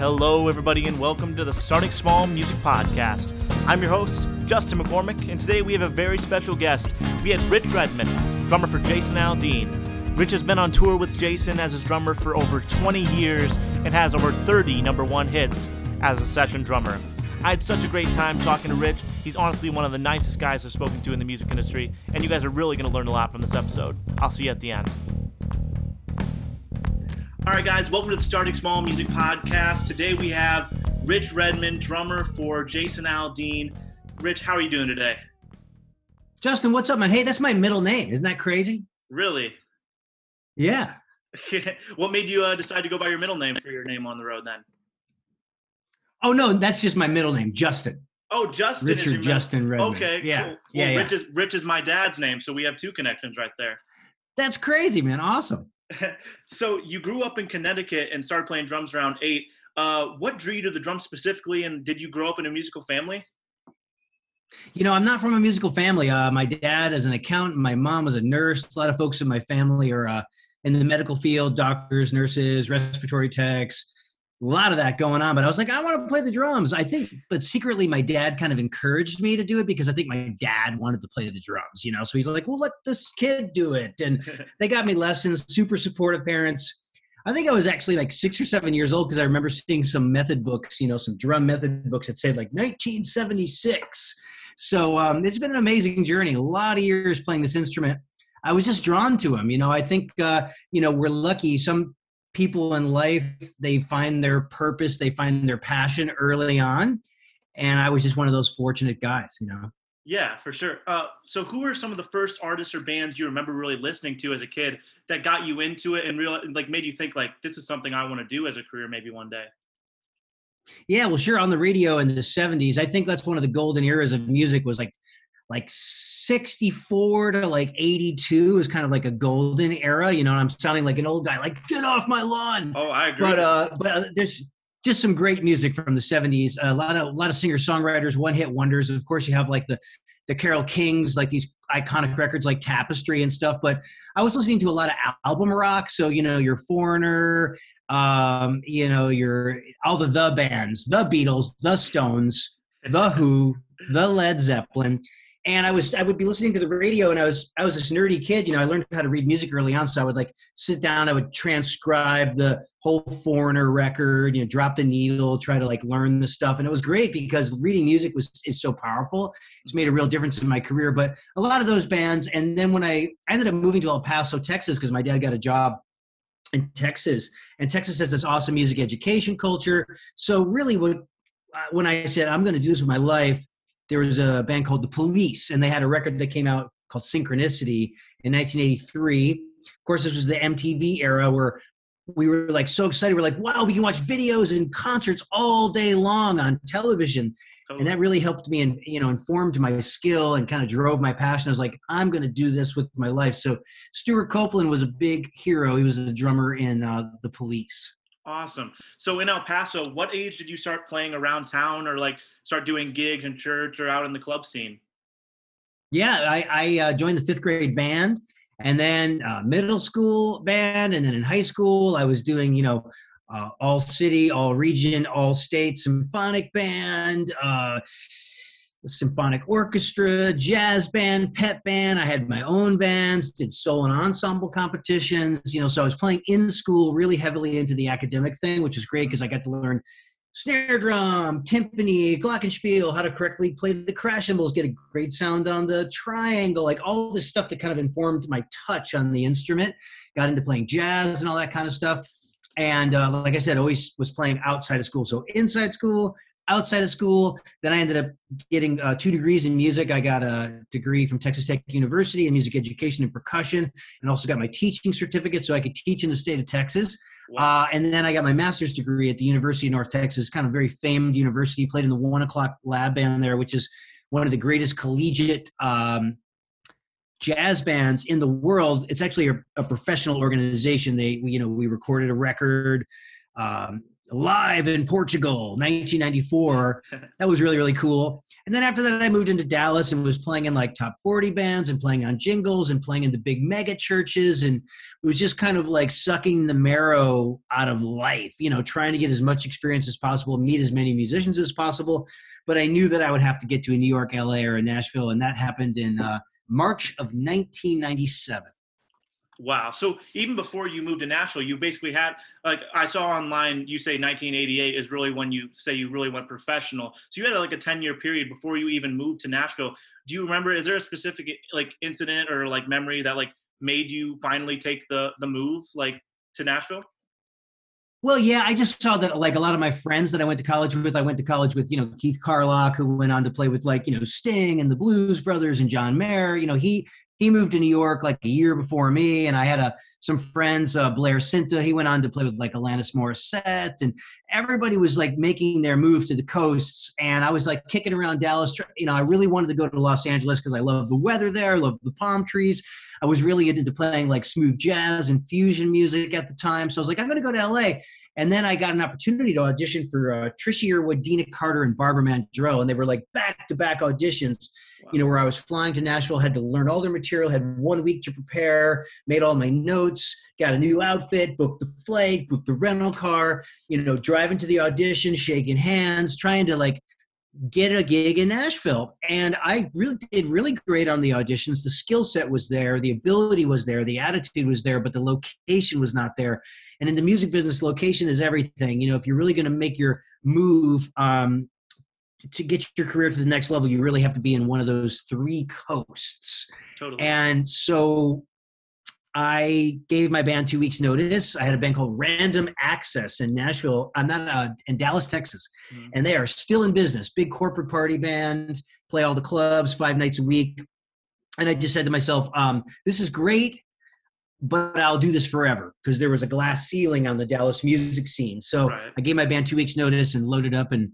Hello, everybody, and welcome to the Starting Small Music Podcast. I'm your host, Justin McCormick, and today we have a very special guest. We had Rich Redmond, drummer for Jason Aldean. Rich has been on tour with Jason as his drummer for over 20 years and has over 30 number one hits as a session drummer. I had such a great time talking to Rich. He's honestly one of the nicest guys I've spoken to in the music industry, and you guys are really going to learn a lot from this episode. I'll see you at the end. All right, guys, welcome to the Starting Small Music Podcast. Today we have Rich Redmond, drummer for Jason Aldean. Rich, how are you doing today? Justin, what's up, man? Hey, that's my middle name. Isn't that crazy? Really? Yeah. what made you uh, decide to go by your middle name for your name on the road then? Oh no, that's just my middle name, Justin. Oh, Justin. Richard Justin Redmond. Okay. Yeah. Cool. Yeah, well, yeah. Rich is Rich is my dad's name, so we have two connections right there. That's crazy, man. Awesome. so you grew up in Connecticut and started playing drums around eight. Uh, what drew you to the drums specifically, and did you grow up in a musical family? You know, I'm not from a musical family. Uh, my dad is an accountant. My mom was a nurse. A lot of folks in my family are uh, in the medical field, doctors, nurses, respiratory techs. A lot of that going on. But I was like, I want to play the drums. I think, but secretly, my dad kind of encouraged me to do it because I think my dad wanted to play the drums. You know, so he's like, well, let this kid do it. And they got me lessons. Super supportive parents. I think I was actually like six or seven years old because I remember seeing some method books, you know, some drum method books that said like 1976. So um, it's been an amazing journey. A lot of years playing this instrument. I was just drawn to him. You know, I think uh, you know we're lucky. Some people in life they find their purpose, they find their passion early on, and I was just one of those fortunate guys. You know. Yeah, for sure. Uh, so, who are some of the first artists or bands you remember really listening to as a kid that got you into it and real like made you think like this is something I want to do as a career maybe one day? Yeah, well, sure. On the radio in the '70s, I think that's one of the golden eras of music. Was like, like '64 to like '82 is kind of like a golden era. You know, I'm sounding like an old guy. Like, get off my lawn. Oh, I agree. But uh, but uh, there's just some great music from the '70s. A lot of a lot of singer songwriters, one hit wonders. Of course, you have like the the Carol Kings, like these iconic records like Tapestry and stuff. But I was listening to a lot of album rock. So you know, your Foreigner, um, you know, your all the the bands, the Beatles, the Stones, the Who, the Led Zeppelin. And I was I would be listening to the radio and I was I was this nerdy kid, you know, I learned how to read music early on. So I would like sit down, I would transcribe the whole foreigner record, you know, drop the needle, try to like learn the stuff. And it was great because reading music was is so powerful. It's made a real difference in my career. But a lot of those bands, and then when I, I ended up moving to El Paso, Texas, because my dad got a job in Texas, and Texas has this awesome music education culture. So really, what uh, when I said I'm going to do this with my life, there was a band called The Police, and they had a record that came out called Synchronicity in 1983. Of course, this was the MTV era where we were like so excited. We're like, wow, we can watch videos and concerts all day long on television. And that really helped me and you know informed my skill and kind of drove my passion. I was like, I'm going to do this with my life. So Stewart Copeland was a big hero. He was a drummer in uh, the Police. Awesome. So in El Paso, what age did you start playing around town or like start doing gigs in church or out in the club scene? Yeah, I, I uh, joined the fifth grade band and then uh, middle school band. And then in high school, I was doing, you know, uh, all city, all region, all state symphonic band, uh, symphonic orchestra, jazz band, pet band. I had my own bands, did solo and ensemble competitions, you know, so I was playing in school really heavily into the academic thing, which was great because I got to learn snare drum, timpani, glockenspiel, how to correctly play the crash cymbals, get a great sound on the triangle, like all this stuff that kind of informed my touch on the instrument. Got into playing jazz and all that kind of stuff. And uh, like I said, always was playing outside of school. So inside school, outside of school. Then I ended up getting uh, two degrees in music. I got a degree from Texas Tech University in music education and percussion, and also got my teaching certificate so I could teach in the state of Texas. Wow. Uh, and then I got my master's degree at the University of North Texas, kind of very famed university. Played in the One O'clock Lab Band there, which is one of the greatest collegiate um, jazz bands in the world. It's actually a, a professional organization. They, you know, we recorded a record. Um, live in Portugal, 1994. that was really, really cool. And then after that, I moved into Dallas and was playing in like top 40 bands and playing on jingles and playing in the big mega churches. And it was just kind of like sucking the marrow out of life, you know, trying to get as much experience as possible, meet as many musicians as possible. But I knew that I would have to get to a New York, LA, or a Nashville. And that happened in uh, March of 1997. Wow. So even before you moved to Nashville, you basically had like I saw online you say 1988 is really when you say you really went professional. So you had like a 10 year period before you even moved to Nashville. Do you remember is there a specific like incident or like memory that like made you finally take the the move like to Nashville? Well, yeah, I just saw that like a lot of my friends that I went to college with, I went to college with, you know, Keith Carlock, who went on to play with like, you know, Sting and the Blues Brothers and John Mayer. You know, he he moved to New York like a year before me, and I had a some friends, uh, Blair Sinta. He went on to play with like Alanis Morissette, and everybody was like making their move to the coasts. And I was like kicking around Dallas. You know, I really wanted to go to Los Angeles because I love the weather there, I love the palm trees. I was really into playing like smooth jazz and fusion music at the time. So I was like, I'm going to go to LA. And then I got an opportunity to audition for uh, Trisha Yearwood, Deana Carter, and Barbara Mandrell, and they were like back to back auditions you know, where I was flying to Nashville, had to learn all their material, had one week to prepare, made all my notes, got a new outfit, booked the flight, booked the rental car, you know, driving to the audition, shaking hands, trying to like get a gig in Nashville. And I really did really great on the auditions. The skill set was there, the ability was there, the attitude was there, but the location was not there. And in the music business, location is everything. You know, if you're really going to make your move, um, to get your career to the next level, you really have to be in one of those three coasts. Totally. And so I gave my band two weeks notice. I had a band called Random Access in Nashville. I'm not uh, in Dallas, Texas, mm-hmm. and they are still in business. Big corporate party band, play all the clubs five nights a week. And I just said to myself, um, "This is great, but I'll do this forever because there was a glass ceiling on the Dallas music scene." So right. I gave my band two weeks notice and loaded up and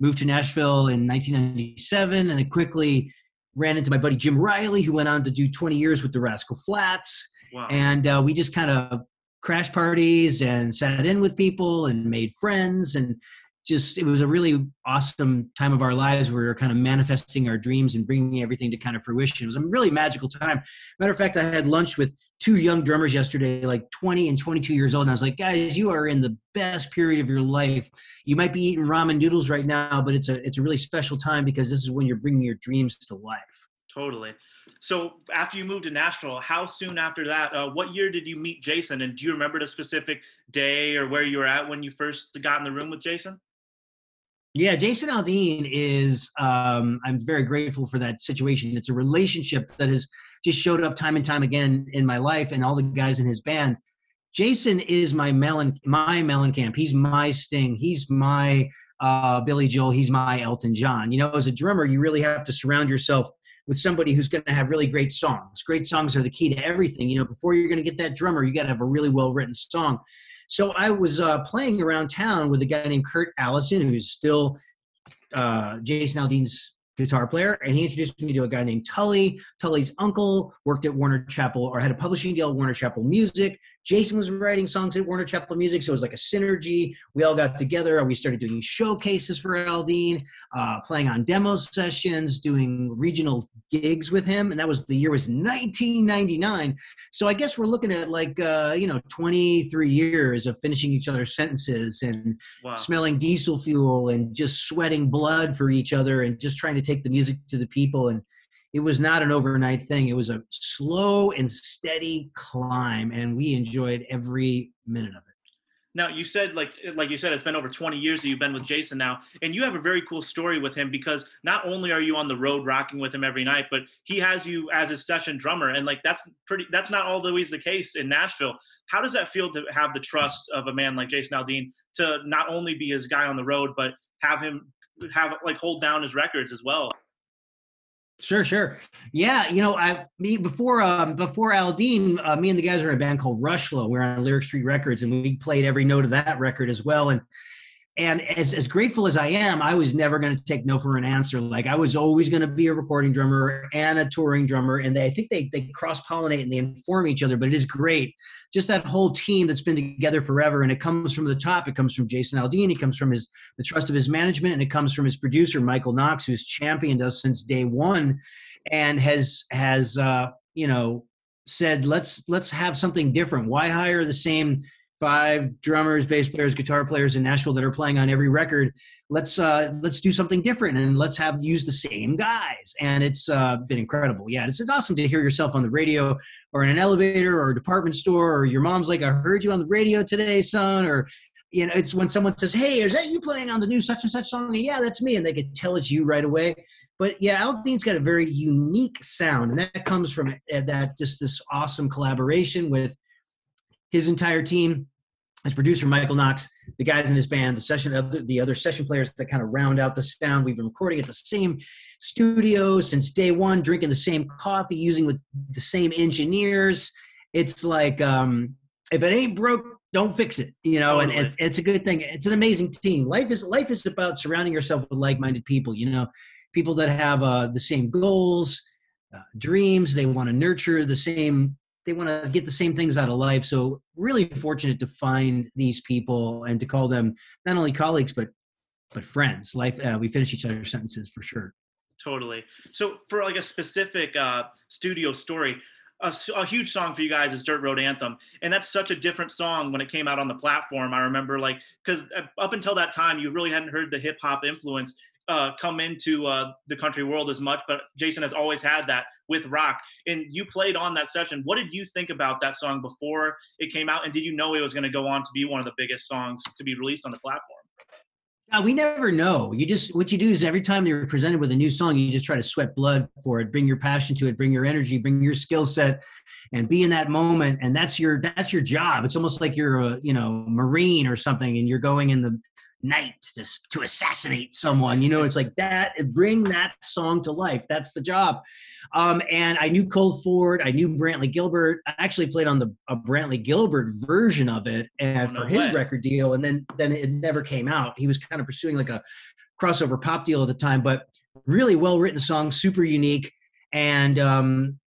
moved to Nashville in 1997, and I quickly ran into my buddy Jim Riley, who went on to do 20 years with the Rascal Flatts. Wow. And uh, we just kind of crashed parties and sat in with people and made friends and just it was a really awesome time of our lives where we were kind of manifesting our dreams and bringing everything to kind of fruition. It was a really magical time. Matter of fact, I had lunch with two young drummers yesterday, like 20 and 22 years old, and I was like, guys, you are in the best period of your life. You might be eating ramen noodles right now, but it's a it's a really special time because this is when you're bringing your dreams to life. Totally. So after you moved to Nashville, how soon after that? Uh, what year did you meet Jason? And do you remember the specific day or where you were at when you first got in the room with Jason? Yeah, Jason Aldean is, um, I'm very grateful for that situation. It's a relationship that has just showed up time and time again in my life and all the guys in his band. Jason is my Melon, my Mellencamp. He's my Sting. He's my uh, Billy Joel. He's my Elton John. You know, as a drummer, you really have to surround yourself with somebody who's going to have really great songs. Great songs are the key to everything. You know, before you're going to get that drummer, you got to have a really well written song. So I was uh, playing around town with a guy named Kurt Allison, who's still uh, Jason Aldean's guitar player, and he introduced me to a guy named Tully. Tully's uncle worked at Warner Chappell or had a publishing deal at Warner Chappell Music. Jason was writing songs at Warner Chappell Music, so it was like a synergy. We all got together and we started doing showcases for Aldean, uh, playing on demo sessions, doing regional gigs with him, and that was the year was 1999. So I guess we're looking at like uh, you know 23 years of finishing each other's sentences and wow. smelling diesel fuel and just sweating blood for each other and just trying to take the music to the people and it was not an overnight thing. It was a slow and steady climb, and we enjoyed every minute of it. Now you said like like you said it's been over 20 years that you've been with Jason now and you have a very cool story with him because not only are you on the road rocking with him every night but he has you as his session drummer and like that's pretty that's not always the case in Nashville. How does that feel to have the trust of a man like Jason Aldean to not only be his guy on the road but have him have like hold down his records as well? Sure, sure. Yeah, you know, I me before um before Aldean, uh, me and the guys were in a band called Rushlow. We are on Lyric Street Records, and we played every note of that record as well. And and as, as grateful as I am, I was never going to take no for an answer. Like I was always going to be a recording drummer and a touring drummer. And they, I think they, they cross pollinate and they inform each other, but it is great. Just that whole team that's been together forever. And it comes from the top. It comes from Jason Aldean. It comes from his, the trust of his management. And it comes from his producer, Michael Knox, who's championed us since day one and has, has, uh, you know, said, let's, let's have something different. Why hire the same five drummers, bass players, guitar players in Nashville that are playing on every record. Let's uh, let's do something different and let's have use the same guys. And it's uh, been incredible. Yeah, it's, it's awesome to hear yourself on the radio or in an elevator or a department store or your mom's like, "I heard you on the radio today, son," or you know, it's when someone says, "Hey, is that you playing on the new such and such song?" And, yeah, that's me, and they could tell it's you right away. But yeah, Aldean's got a very unique sound, and that comes from uh, that just this awesome collaboration with his entire team his producer Michael Knox, the guys in his band, the session, the other session players that kind of round out the sound. We've been recording at the same studio since day one, drinking the same coffee, using with the same engineers. It's like um, if it ain't broke, don't fix it. You know, totally. and it's it's a good thing. It's an amazing team. Life is life is about surrounding yourself with like-minded people. You know, people that have uh, the same goals, uh, dreams. They want to nurture the same they want to get the same things out of life. So really fortunate to find these people and to call them not only colleagues but but friends. Life uh, we finish each other's sentences for sure. Totally. So for like a specific uh, studio story, a, a, huge song for you guys is Dirt Road Anthem, and that's such a different song when it came out on the platform. I remember like because uh, up until that time you really hadn't heard the hip hop influence uh, come into uh, the country world as much, but Jason has always had that with rock. And you played on that session. What did you think about that song before it came out? And did you know it was going to go on to be one of the biggest songs to be released on the platform? Uh, we never know. You just what you do is every time you're presented with a new song, you just try to sweat blood for it, bring your passion to it, bring your energy, bring your skill set, and be in that moment. And that's your that's your job. It's almost like you're a you know marine or something, and you're going in the night to, to assassinate someone you know it's like that bring that song to life that's the job. Um, and i knew Colt Ford i knew brantley gilbert i actually played on the a brantley gilbert version of it and oh, for his record deal and then then it never came out. He was kind of pursuing like a crossover pop deal at the time but really well written song super unique and um,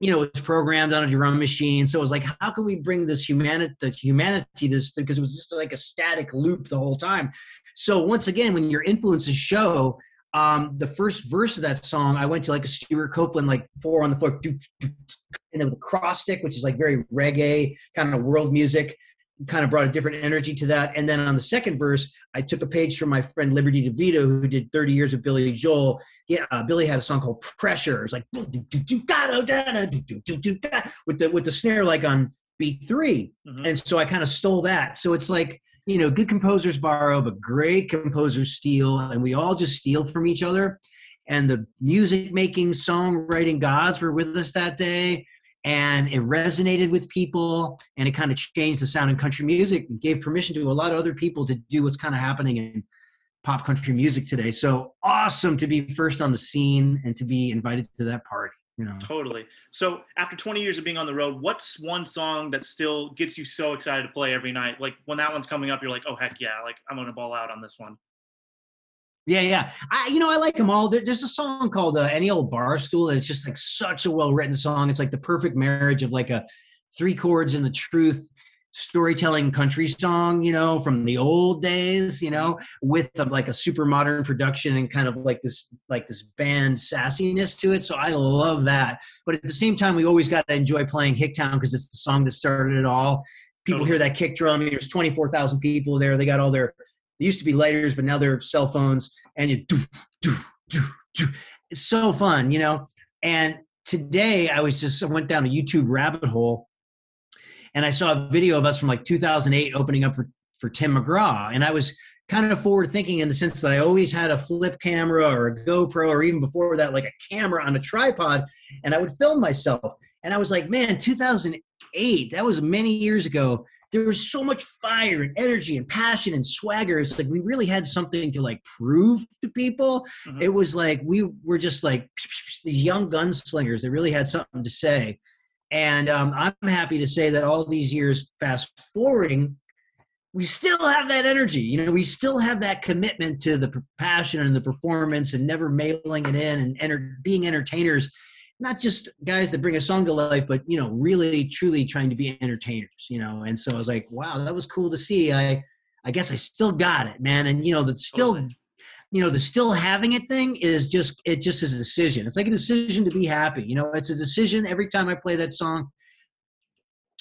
you know, was programmed on a drum machine. So it was like, how can we bring this humanity, the humanity, this because it was just like a static loop the whole time. So once again, when your influences show, um, the first verse of that song, I went to like a Stewart Copeland, like four on the floor, and then a cross stick, which is like very reggae kind of world music kind of brought a different energy to that. And then on the second verse, I took a page from my friend Liberty DeVito, who did 30 years of Billy Joel. Yeah, uh, Billy had a song called Pressure. It's like with the with the snare like on beat 3 mm-hmm. and so I kind of stole that. So it's like you know, good composers borrow, but great composers steal, and we all just steal from each other. And the music making, songwriting gods were with us that day and it resonated with people and it kind of changed the sound in country music and gave permission to a lot of other people to do what's kind of happening in pop country music today. So awesome to be first on the scene and to be invited to that party you know? Totally. So after 20 years of being on the road what's one song that still gets you so excited to play every night? Like when that one's coming up you're like oh heck yeah like i'm gonna ball out on this one yeah, yeah. I, you know, I like them all. there's a song called uh, "Any Old Bar Stool." It's just like such a well written song. It's like the perfect marriage of like a three chords and the truth storytelling country song, you know, from the old days, you know, with a, like a super modern production and kind of like this like this band sassiness to it. So I love that. But at the same time, we always got to enjoy playing Hicktown because it's the song that started it all. People hear that kick drum. There's 24,000 people there. They got all their they used to be lighters, but now they're cell phones, and you do do do do. It's so fun, you know. And today I was just I went down a YouTube rabbit hole, and I saw a video of us from like 2008 opening up for for Tim McGraw, and I was kind of forward thinking in the sense that I always had a flip camera or a GoPro or even before that like a camera on a tripod and I would film myself and I was like man 2008 that was many years ago there was so much fire and energy and passion and swagger. It's like we really had something to like prove to people. Mm-hmm. It was like we were just like these young gunslingers that really had something to say. And um, I'm happy to say that all these years, fast forwarding, we still have that energy. You know, we still have that commitment to the passion and the performance and never mailing it in and enter, being entertainers, not just guys that bring a song to life, but, you know, really truly trying to be entertainers, you know? And so I was like, wow, that was cool to see. I, I guess I still got it, man. And, you know, that still, you know, the still having it thing is just, it just is a decision. It's like a decision to be happy. You know, it's a decision every time I play that song,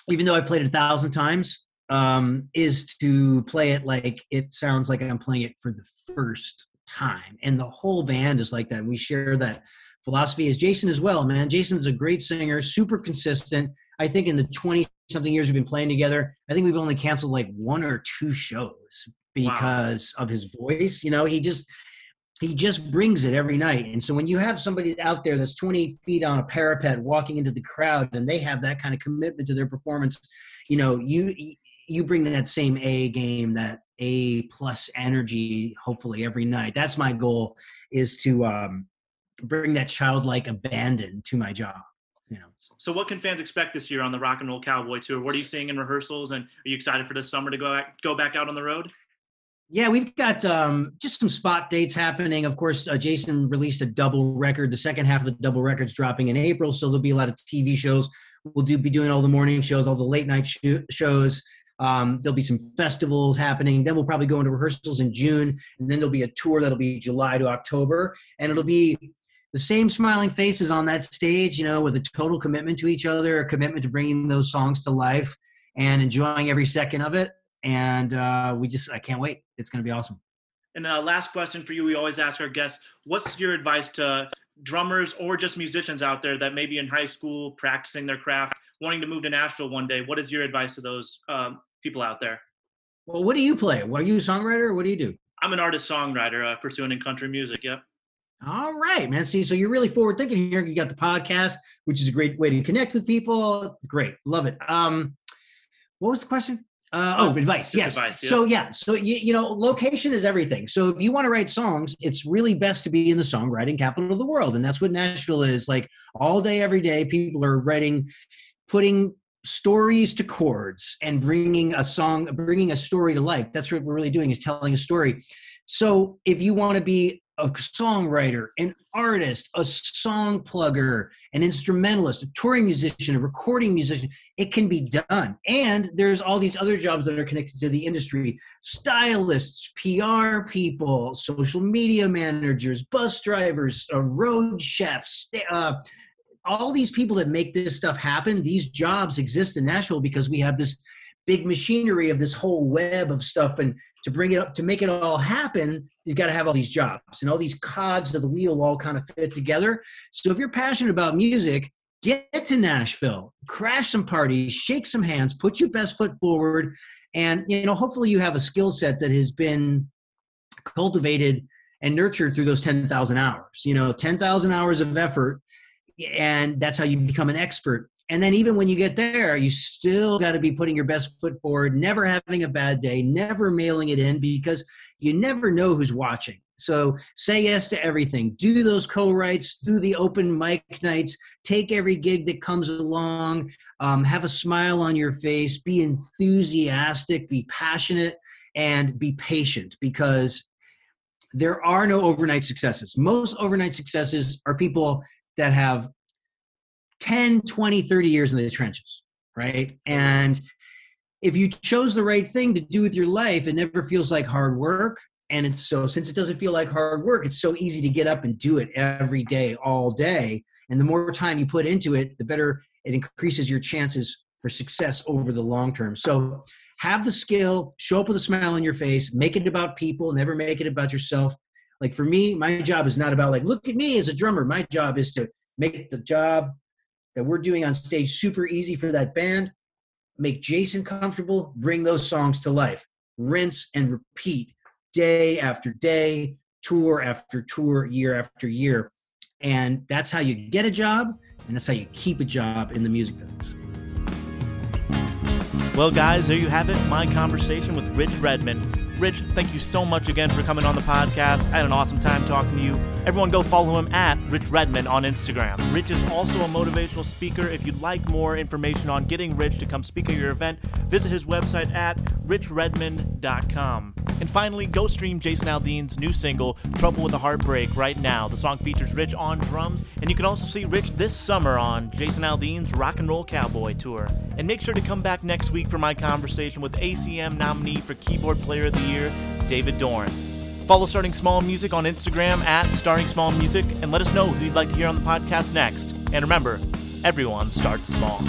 even though I've played it a thousand times um, is to play it like it sounds like I'm playing it for the first time. And the whole band is like that. We share that philosophy is Jason as well, man. Jason's a great singer, super consistent. I think in the 20 something years we've been playing together, I think we've only canceled like one or two shows because wow. of his voice. You know, he just he just brings it every night. And so when you have somebody out there that's 20 feet on a parapet walking into the crowd and they have that kind of commitment to their performance, you know, you you bring that same A game, that A plus energy, hopefully every night. That's my goal is to um, bring that childlike abandon to my job. You know. So, what can fans expect this year on the Rock and Roll Cowboy tour? What are you seeing in rehearsals, and are you excited for this summer to go back, go back out on the road? Yeah, we've got um, just some spot dates happening. Of course, uh, Jason released a double record. The second half of the double record's dropping in April, so there'll be a lot of TV shows. We'll do be doing all the morning shows, all the late night sh- shows. Um, there'll be some festivals happening. Then we'll probably go into rehearsals in June, and then there'll be a tour that'll be July to October, and it'll be the same smiling faces on that stage. You know, with a total commitment to each other, a commitment to bringing those songs to life, and enjoying every second of it and uh, we just I can't wait. It's going to be awesome. And uh, last question for you: We always ask our guests, what's your advice to drummers or just musicians out there that may be in high school practicing their craft, wanting to move to Nashville one day? What is your advice to those um, people out there? Well, what do you play? Are you a songwriter? what do you do? I'm an artist songwriter, uh, pursuing in country music. Yep. All right, man. See, so you're really forward thinking here. You got the podcast, which is a great way to connect with people. Great, love it. Um, what was the question? Uh, oh, oh advice. Yes. Advice, yeah. So yeah. So you, you know, location is everything. So if you want to write songs, it's really best to be in the songwriting capital of the world, and that's what Nashville is. Like all day, every day, people are writing, putting stories to chords, and bringing a song, bringing a story to life. That's what we're really doing is telling a story. So if you want to be a songwriter, an artist, a song plugger, an instrumentalist, a touring musician, a recording musician. It can be done. And there's all these other jobs that are connected to the industry stylists, PR people, social media managers, bus drivers, uh, road chefs. Uh, all these people that make this stuff happen, these jobs exist in Nashville because we have this big machinery of this whole web of stuff. And to bring it up to make it all happen you've got to have all these jobs and all these cogs of the wheel all kind of fit together. So if you're passionate about music get to nashville crash some parties shake some hands put your best foot forward and you know hopefully you have a skill set that has been cultivated and nurtured through those 10,000 hours you know 10,000 hours of effort and that's how you become an expert and then even when you get there, you still got to be putting your best foot forward, never having a bad day, never mailing it in because you never know who's watching. So say yes to everything. Do those co-writes, do the open mic nights, take every gig that comes along, um, have a smile on your face, be enthusiastic, be passionate, and be patient because there are no overnight successes. Most overnight successes are people that have 10, 20, 30 years in the trenches, right? And if you chose the right thing to do with your life, it never feels like hard work. And it's so, since it doesn't feel like hard work, it's so easy to get up and do it every day, all day. And the more time you put into it, the better it increases your chances for success over the long term. So have the skill, show up with a smile on your face, make it about people, never make it about yourself. Like for me, my job is not about like, look at me as a drummer. My job is to make the job that we're doing on stage super easy for that band. Make Jason comfortable, bring those songs to life. Rinse and repeat day after day, tour after tour, year after year. And that's how you get a job, and that's how you keep a job in the music business. Well, guys, there you have it. My conversation with Rich Redmond. Rich, thank you so much again for coming on the podcast. I had an awesome time talking to you. Everyone go follow him at Rich Redmond on Instagram. Rich is also a motivational speaker. If you'd like more information on getting Rich to come speak at your event, visit his website at richredmond.com. And finally, go stream Jason Aldean's new single, Trouble with a Heartbreak, right now. The song features Rich on drums, and you can also see Rich this summer on Jason Aldean's Rock and Roll Cowboy Tour. And make sure to come back next week for my conversation with ACM nominee for Keyboard Player of the Year, David Doran. Follow Starting Small Music on Instagram at Starting Small Music and let us know who you'd like to hear on the podcast next. And remember, everyone starts small.